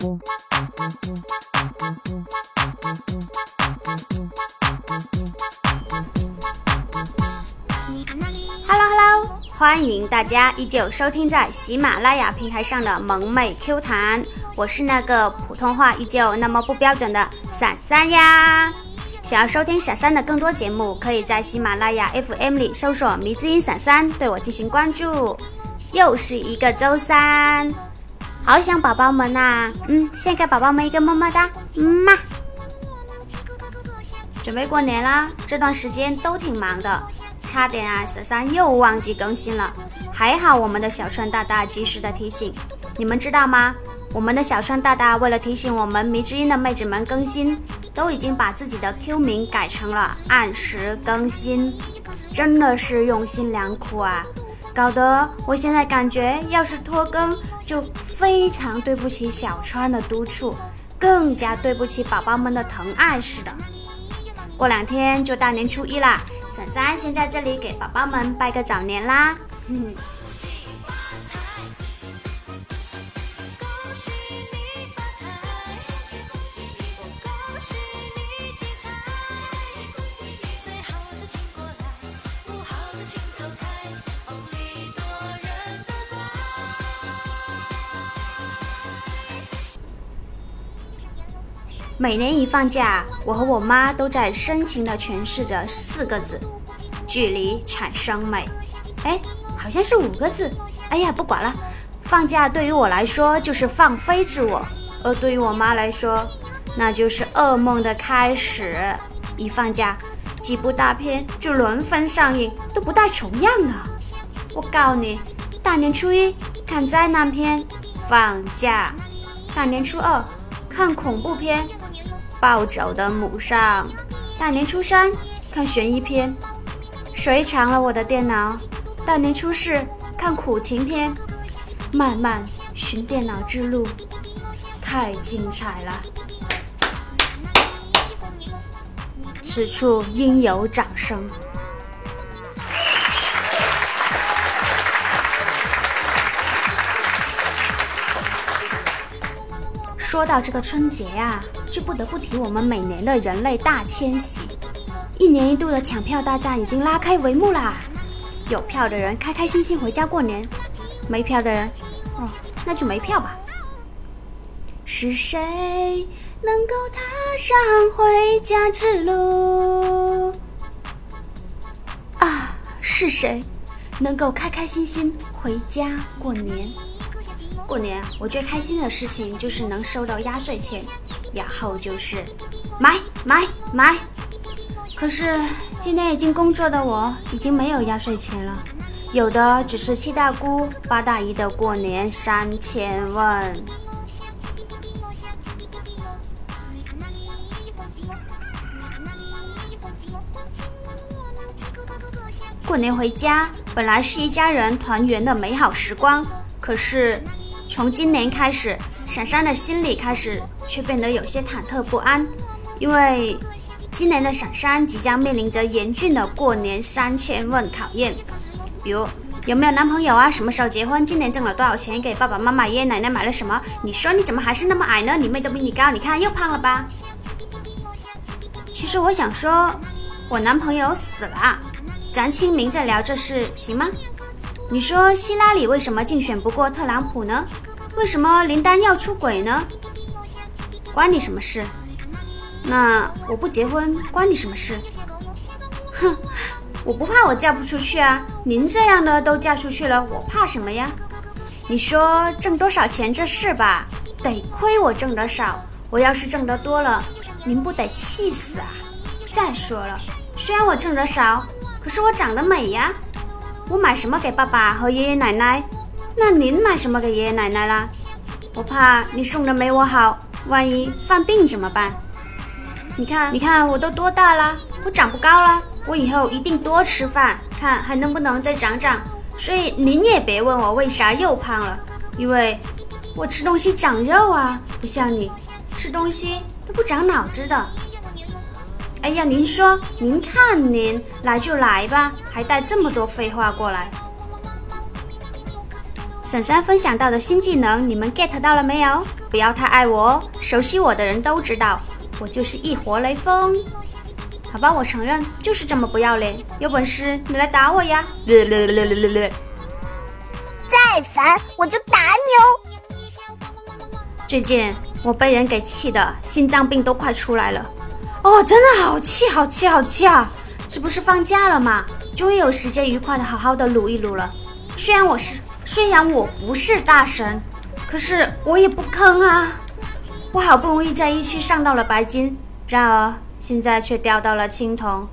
Hello Hello，欢迎大家依旧收听在喜马拉雅平台上的萌妹 Q 弹，我是那个普通话依旧那么不标准的闪闪呀。想要收听闪闪的更多节目，可以在喜马拉雅 FM 里搜索“迷之音闪闪”，对我进行关注。又是一个周三，好想宝宝们呐！嗯，先给宝宝们一个么么哒，嗯嘛。准备过年啦，这段时间都挺忙的，差点啊，闪闪又忘记更新了。还好我们的小川大大及时的提醒，你们知道吗？我们的小川大大为了提醒我们迷之音的妹子们更新，都已经把自己的 Q 名改成了按时更新，真的是用心良苦啊！搞得我现在感觉，要是拖更，就非常对不起小川的督促，更加对不起宝宝们的疼爱似的。过两天就大年初一啦，婶婶先在这里给宝宝们拜个早年啦！嗯。每年一放假，我和我妈都在深情地诠释着四个字：距离产生美。哎，好像是五个字。哎呀，不管了。放假对于我来说就是放飞自我，而对于我妈来说，那就是噩梦的开始。一放假，几部大片就轮番上映，都不带重样的。我告你，大年初一看灾难片，放假；大年初二看恐怖片。暴走的母上，大年初三看悬疑片，谁抢了我的电脑？大年初四看苦情片，漫漫寻电脑之路，太精彩了！此处应有掌声。说到这个春节呀，就不得不提我们每年的人类大迁徙。一年一度的抢票大战已经拉开帷幕啦！有票的人开开心心回家过年，没票的人，哦，那就没票吧。是谁能够踏上回家之路？啊，是谁能够开开心心回家过年？过年我最开心的事情就是能收到压岁钱，然后就是买买买。可是今年已经工作的我已经没有压岁钱了，有的只是七大姑八大姨的过年三千问。过年回家本来是一家人团圆的美好时光，可是。从今年开始，闪闪的心里开始却变得有些忐忑不安，因为今年的闪闪即将面临着严峻的过年三千问考验，比如有没有男朋友啊，什么时候结婚，今年挣了多少钱，给爸爸妈妈、爷爷奶奶买了什么？你说你怎么还是那么矮呢？你妹都比你高，你看又胖了吧？其实我想说，我男朋友死了，咱清明再聊这事行吗？你说希拉里为什么竞选不过特朗普呢？为什么林丹要出轨呢？关你什么事？那我不结婚关你什么事？哼，我不怕我嫁不出去啊！您这样的都嫁出去了，我怕什么呀？你说挣多少钱这事吧，得亏我挣得少。我要是挣得多了，您不得气死啊？再说了，虽然我挣得少，可是我长得美呀。我买什么给爸爸和爷爷奶奶？那您买什么给爷爷奶奶啦？我怕你送的没我好，万一犯病怎么办？你看，你看我都多大了？我长不高了，我以后一定多吃饭，看还能不能再长长。所以您也别问我为啥又胖了，因为我吃东西长肉啊，不像你吃东西都不长脑子的。哎呀，您说，您看您来就来吧，还带这么多废话过来。婶婶分享到的新技能，你们 get 到了没有？不要太爱我哦，熟悉我的人都知道，我就是一活雷锋。好吧，我承认就是这么不要脸，有本事你来打我呀！再烦我就打你哦。最近我被人给气的心脏病都快出来了，哦，真的好气好气好气啊！这不是放假了吗？终于有时间愉快的好好的撸一撸了。虽然我是虽然我不是大神，可是我也不坑啊。我好不容易在一区上到了白金，然而现在却掉到了青铜。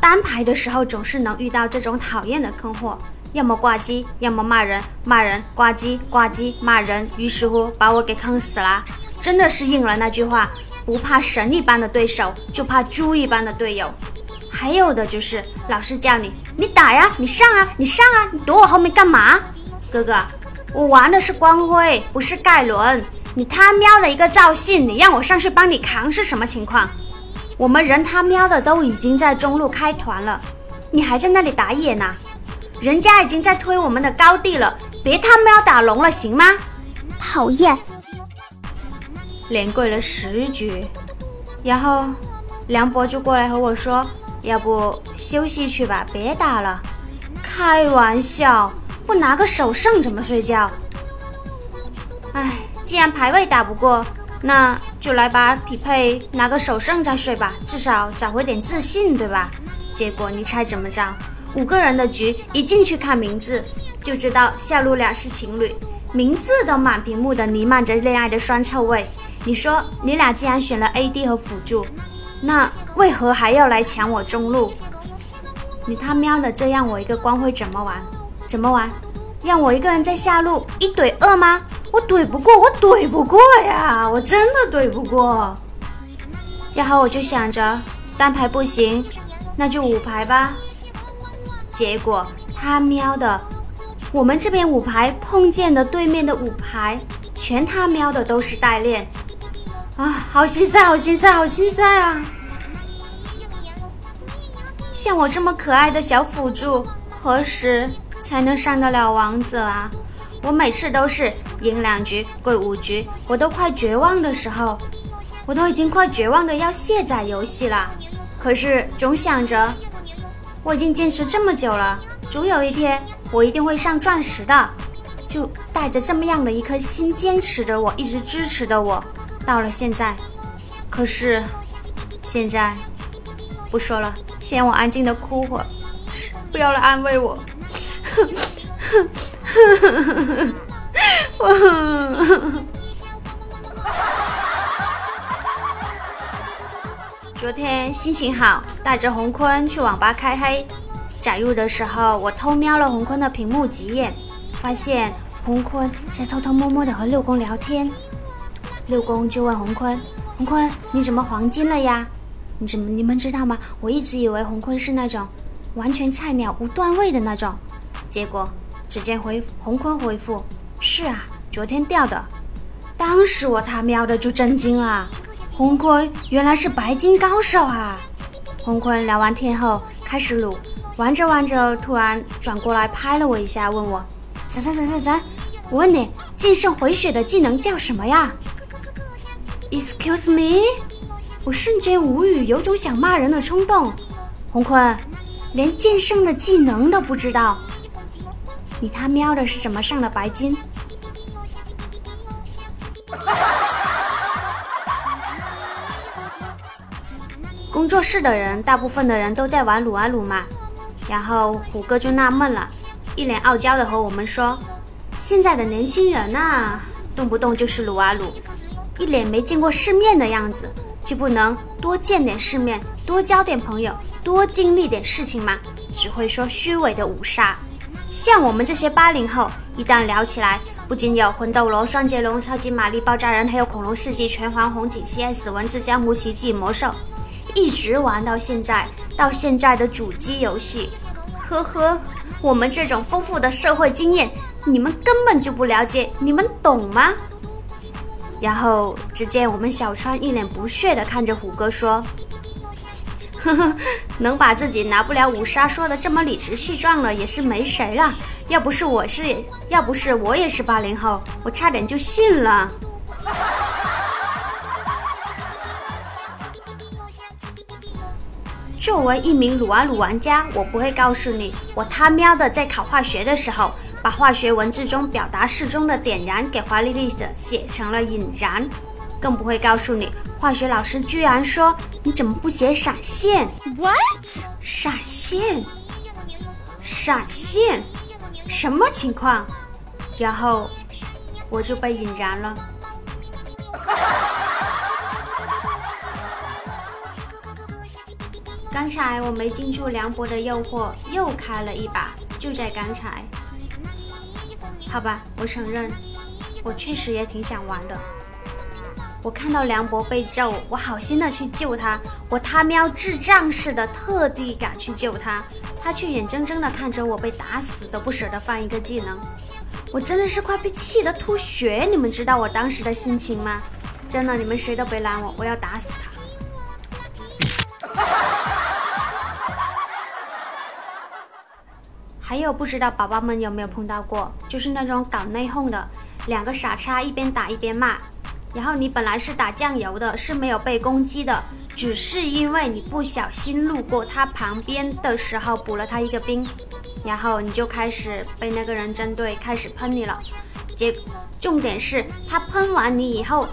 单排的时候总是能遇到这种讨厌的坑货，要么挂机，要么骂人，骂人挂机，挂机骂人，于是乎把我给坑死了。真的是应了那句话。不怕神一般的对手，就怕猪一般的队友。还有的就是老是叫你，你打呀，你上啊，你上啊，你躲我后面干嘛？哥哥，我玩的是光辉，不是盖伦。你他喵的一个赵信，你让我上去帮你扛是什么情况？我们人他喵的都已经在中路开团了，你还在那里打野呢？人家已经在推我们的高地了，别他喵打龙了，行吗？讨厌。连跪了十局，然后梁博就过来和我说：“要不休息去吧，别打了。”开玩笑，不拿个首胜怎么睡觉？哎，既然排位打不过，那就来把匹配拿个首胜再睡吧，至少找回点自信，对吧？结果你猜怎么着？五个人的局，一进去看名字就知道下路俩是情侣，名字都满屏幕的弥漫着恋爱的酸臭味。你说你俩既然选了 AD 和辅助，那为何还要来抢我中路？你他喵的这样我一个光辉怎么玩？怎么玩？让我一个人在下路一怼二吗？我怼不过，我怼不过呀！我真的怼不过。然后我就想着单排不行，那就五排吧。结果他喵的，我们这边五排碰见的对面的五排，全他喵的都是代练。啊，好心塞，好心塞，好心塞啊！像我这么可爱的小辅助，何时才能上得了王者啊？我每次都是赢两局跪五局，我都快绝望的时候，我都已经快绝望的要卸载游戏了。可是总想着，我已经坚持这么久了，总有一天我一定会上钻石的。就带着这么样的一颗心坚持着，我一直支持着我。到了现在，可是现在不说了，先让我安静的哭会儿，不要来安慰我。昨天心情好，带着洪坤去网吧开黑。载入的时候，我偷瞄了洪坤的屏幕几眼，发现洪坤在偷偷摸摸的和六公聊天。六公就问洪坤：“洪坤，你怎么黄金了呀？你怎么？你们知道吗？我一直以为洪坤是那种完全菜鸟无段位的那种。结果，只见回洪坤回复：是啊，昨天掉的。当时我他喵的就震惊了，洪坤原来是白金高手啊！洪坤聊完天后开始撸，玩着玩着突然转过来拍了我一下，问我：啥啥啥啥啥？我问你，剑圣回血的技能叫什么呀？” Excuse me，我瞬间无语，有种想骂人的冲动。洪坤，连剑圣的技能都不知道，你他喵的是怎么上的白金？工作室的人，大部分的人都在玩撸啊撸嘛。然后虎哥就纳闷了，一脸傲娇的和我们说：“现在的年轻人呐，动不动就是撸啊撸。”一脸没见过世面的样子，就不能多见点世面，多交点朋友，多经历点事情吗？只会说虚伪的五杀。像我们这些八零后，一旦聊起来，不仅有魂斗罗、双截龙、超级玛丽、爆炸人，还有恐龙世纪、拳皇、红警、CS、文字江湖、奇迹、魔兽，一直玩到现在，到现在的主机游戏。呵呵，我们这种丰富的社会经验，你们根本就不了解，你们懂吗？然后，只见我们小川一脸不屑地看着虎哥说：“呵呵，能把自己拿不了五杀说的这么理直气壮了，也是没谁了。要不是我是，要不是我也是八零后，我差点就信了。作为一名撸啊撸玩家，我不会告诉你，我他喵的在考化学的时候，把化学文字中表达式中的点燃给华丽丽的写成了引燃，更不会告诉你，化学老师居然说你怎么不写闪现？What？闪现？闪现？什么情况？然后我就被引燃了。刚才我没经住梁博的诱惑，又开了一把。就在刚才，好吧，我承认，我确实也挺想玩的。我看到梁博被揍，我好心的去救他，我他喵智障似的特地赶去救他，他却眼睁睁的看着我被打死，都不舍得放一个技能。我真的是快被气得吐血，你们知道我当时的心情吗？真的，你们谁都别拦我，我要打死他。还有不知道宝宝们有没有碰到过，就是那种搞内讧的，两个傻叉一边打一边骂，然后你本来是打酱油的，是没有被攻击的，只是因为你不小心路过他旁边的时候补了他一个兵，然后你就开始被那个人针对，开始喷你了。结重点是他喷完你以后，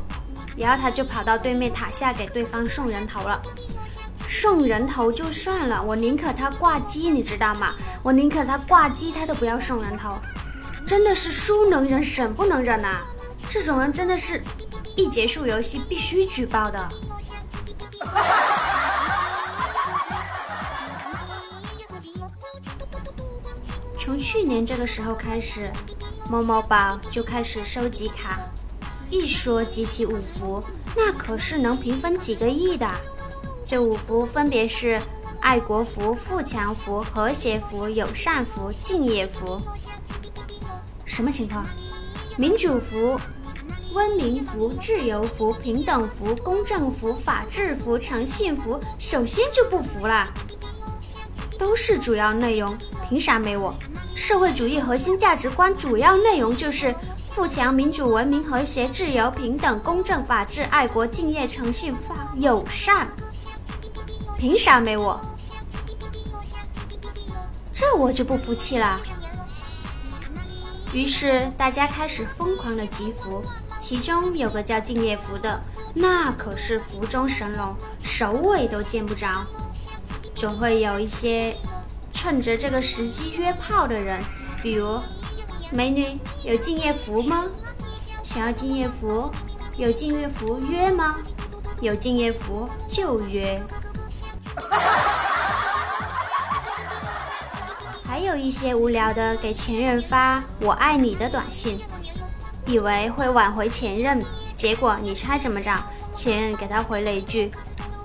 然后他就跑到对面塔下给对方送人头了。送人头就算了，我宁可他挂机，你知道吗？我宁可他挂机，他都不要送人头，真的是输能忍，审不能忍啊！这种人真的是，一结束游戏必须举报的。从去年这个时候开始，某某宝就开始收集卡，一说集齐五福，那可是能平分几个亿的。这五福分别是爱国福、富强福、和谐福、友善福、敬业福。什么情况？民主福、温明福、自由福、平等福、公正福、法治福、诚信福，首先就不服了。都是主要内容，凭啥没我？社会主义核心价值观主要内容就是富强、民主、文明、和谐、自由、平等、公正、法治、爱国、敬业、诚信、法友善。凭啥没我？这我就不服气了。于是大家开始疯狂的集福，其中有个叫敬业福的，那可是福中神龙，首尾都见不着。总会有一些趁着这个时机约炮的人，比如美女有敬业福吗？想要敬业福？有敬业福约吗？有敬业福就约。还有一些无聊的给前任发“我爱你”的短信，以为会挽回前任，结果你猜怎么着？前任给他回了一句：“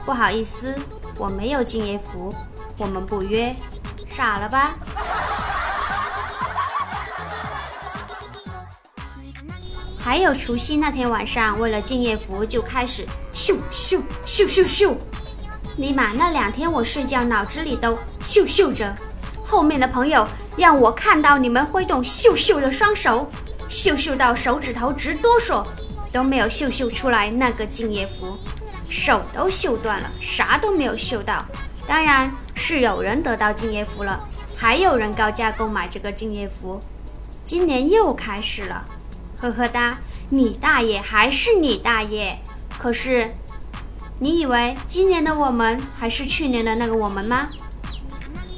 不好意思，我没有敬业福，我们不约。”傻了吧？还有除夕那天晚上，为了敬业福就开始咻咻咻咻咻。尼玛，那两天我睡觉脑子里都秀秀着，后面的朋友让我看到你们挥动秀秀的双手，秀秀到手指头直哆嗦，都没有秀秀出来那个敬业福，手都秀断了，啥都没有秀到。当然是有人得到敬业福了，还有人高价购买这个敬业福，今年又开始了，呵呵哒，你大爷还是你大爷，可是。你以为今年的我们还是去年的那个我们吗？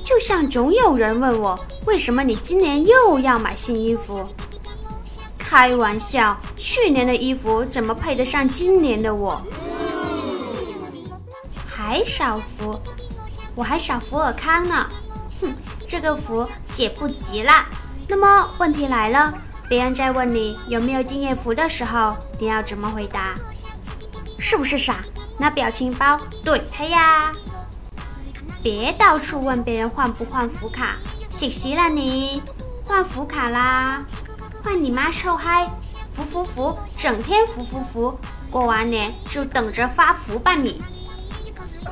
就像总有人问我，为什么你今年又要买新衣服？开玩笑，去年的衣服怎么配得上今年的我？还少福，我还少福尔康呢。哼，这个福姐不急啦。那么问题来了，别人在问你有没有敬业福的时候，你要怎么回答？是不是傻？拿表情包怼他呀！别到处问别人换不换福卡，谢谢了你，换福卡啦，换你妈臭嗨，福福福，整天福福福，过完年就等着发福吧你。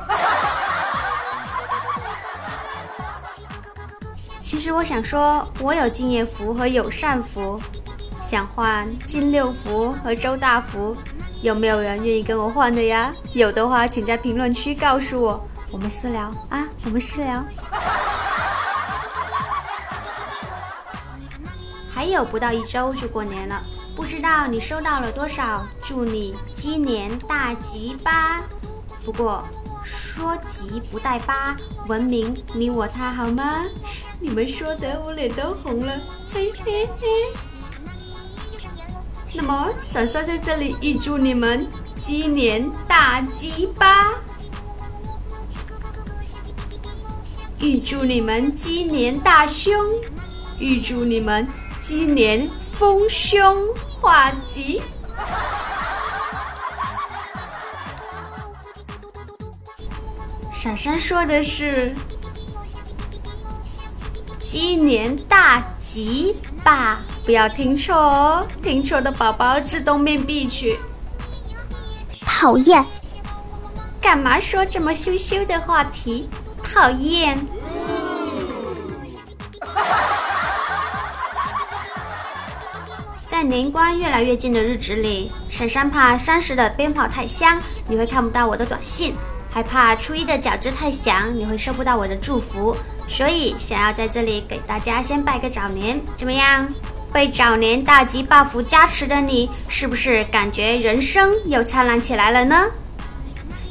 其实我想说，我有敬业福和友善福，想换金六福和周大福。有没有人愿意跟我换的呀？有的话，请在评论区告诉我，我们私聊啊，我们私聊。还有不到一周就过年了，不知道你收到了多少？祝你鸡年大吉吧！不过说吉不带八，文明你我他好吗？你们说的我脸都红了，嘿嘿嘿。那么闪闪在这里预祝你们鸡年大吉吧！预祝你们鸡年大凶！预祝你们。鸡年丰胸化吉。闪闪说的是鸡年大吉吧，不要听错哦，听错的宝宝自动面壁去。讨厌！干嘛说这么羞羞的话题？讨厌！在年关越来越近的日子里，婶婶怕三十的鞭炮太香，你会看不到我的短信；还怕初一的饺子太响，你会收不到我的祝福。所以想要在这里给大家先拜个早年，怎么样？被早年大吉 buff 加持的你，是不是感觉人生又灿烂起来了呢？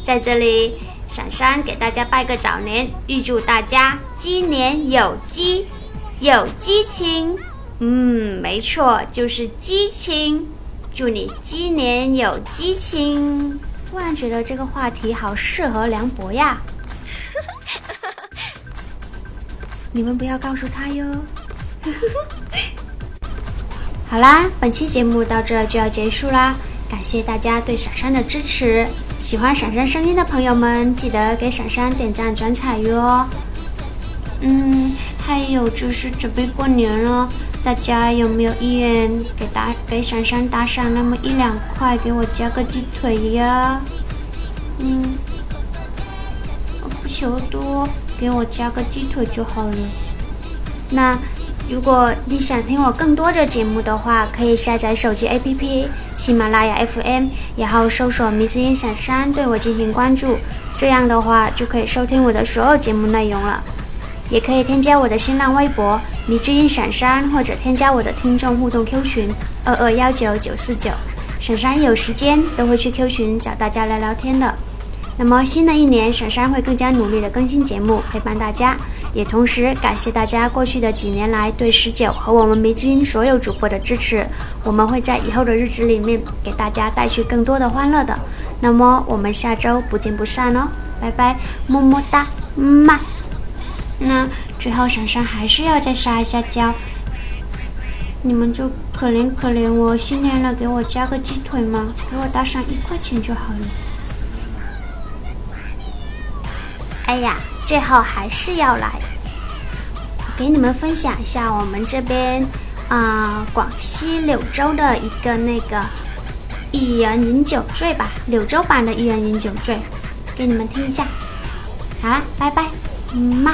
在这里，闪闪给大家拜个早年，预祝大家鸡年有鸡，有激情。嗯，没错，就是激情。祝你鸡年有激情。突然觉得这个话题好适合梁博呀。你们不要告诉他哟。好啦，本期节目到这就要结束啦，感谢大家对闪闪的支持。喜欢闪闪声音的朋友们，记得给闪闪点赞转彩哟。嗯，还有就是准备过年了。大家有没有意愿给打给闪闪打赏那么一两块，给我加个鸡腿呀？嗯，我不求多，给我加个鸡腿就好了。那如果你想听我更多的节目的话，可以下载手机 APP 喜马拉雅 FM，然后搜索“迷之音响山”，对我进行关注。这样的话就可以收听我的所有节目内容了。也可以添加我的新浪微博“迷之音闪山”，或者添加我的听众互动 Q 群二二幺九九四九。闪闪有时间都会去 Q 群找大家聊聊天的。那么新的一年，闪闪会更加努力的更新节目，陪伴大家。也同时感谢大家过去的几年来对十九和我们迷之音所有主播的支持。我们会在以后的日子里面给大家带去更多的欢乐的。那么我们下周不见不散哦，拜拜，么么哒，嘛。那最后，闪闪还是要再撒一下娇，你们就可怜可怜我，新年了，给我加个鸡腿嘛，给我打上一块钱就好了。哎呀，最后还是要来，给你们分享一下我们这边啊，广西柳州的一个那个一人饮酒醉吧，柳州版的一人饮酒醉，给你们听一下。好啦，拜拜，嗯。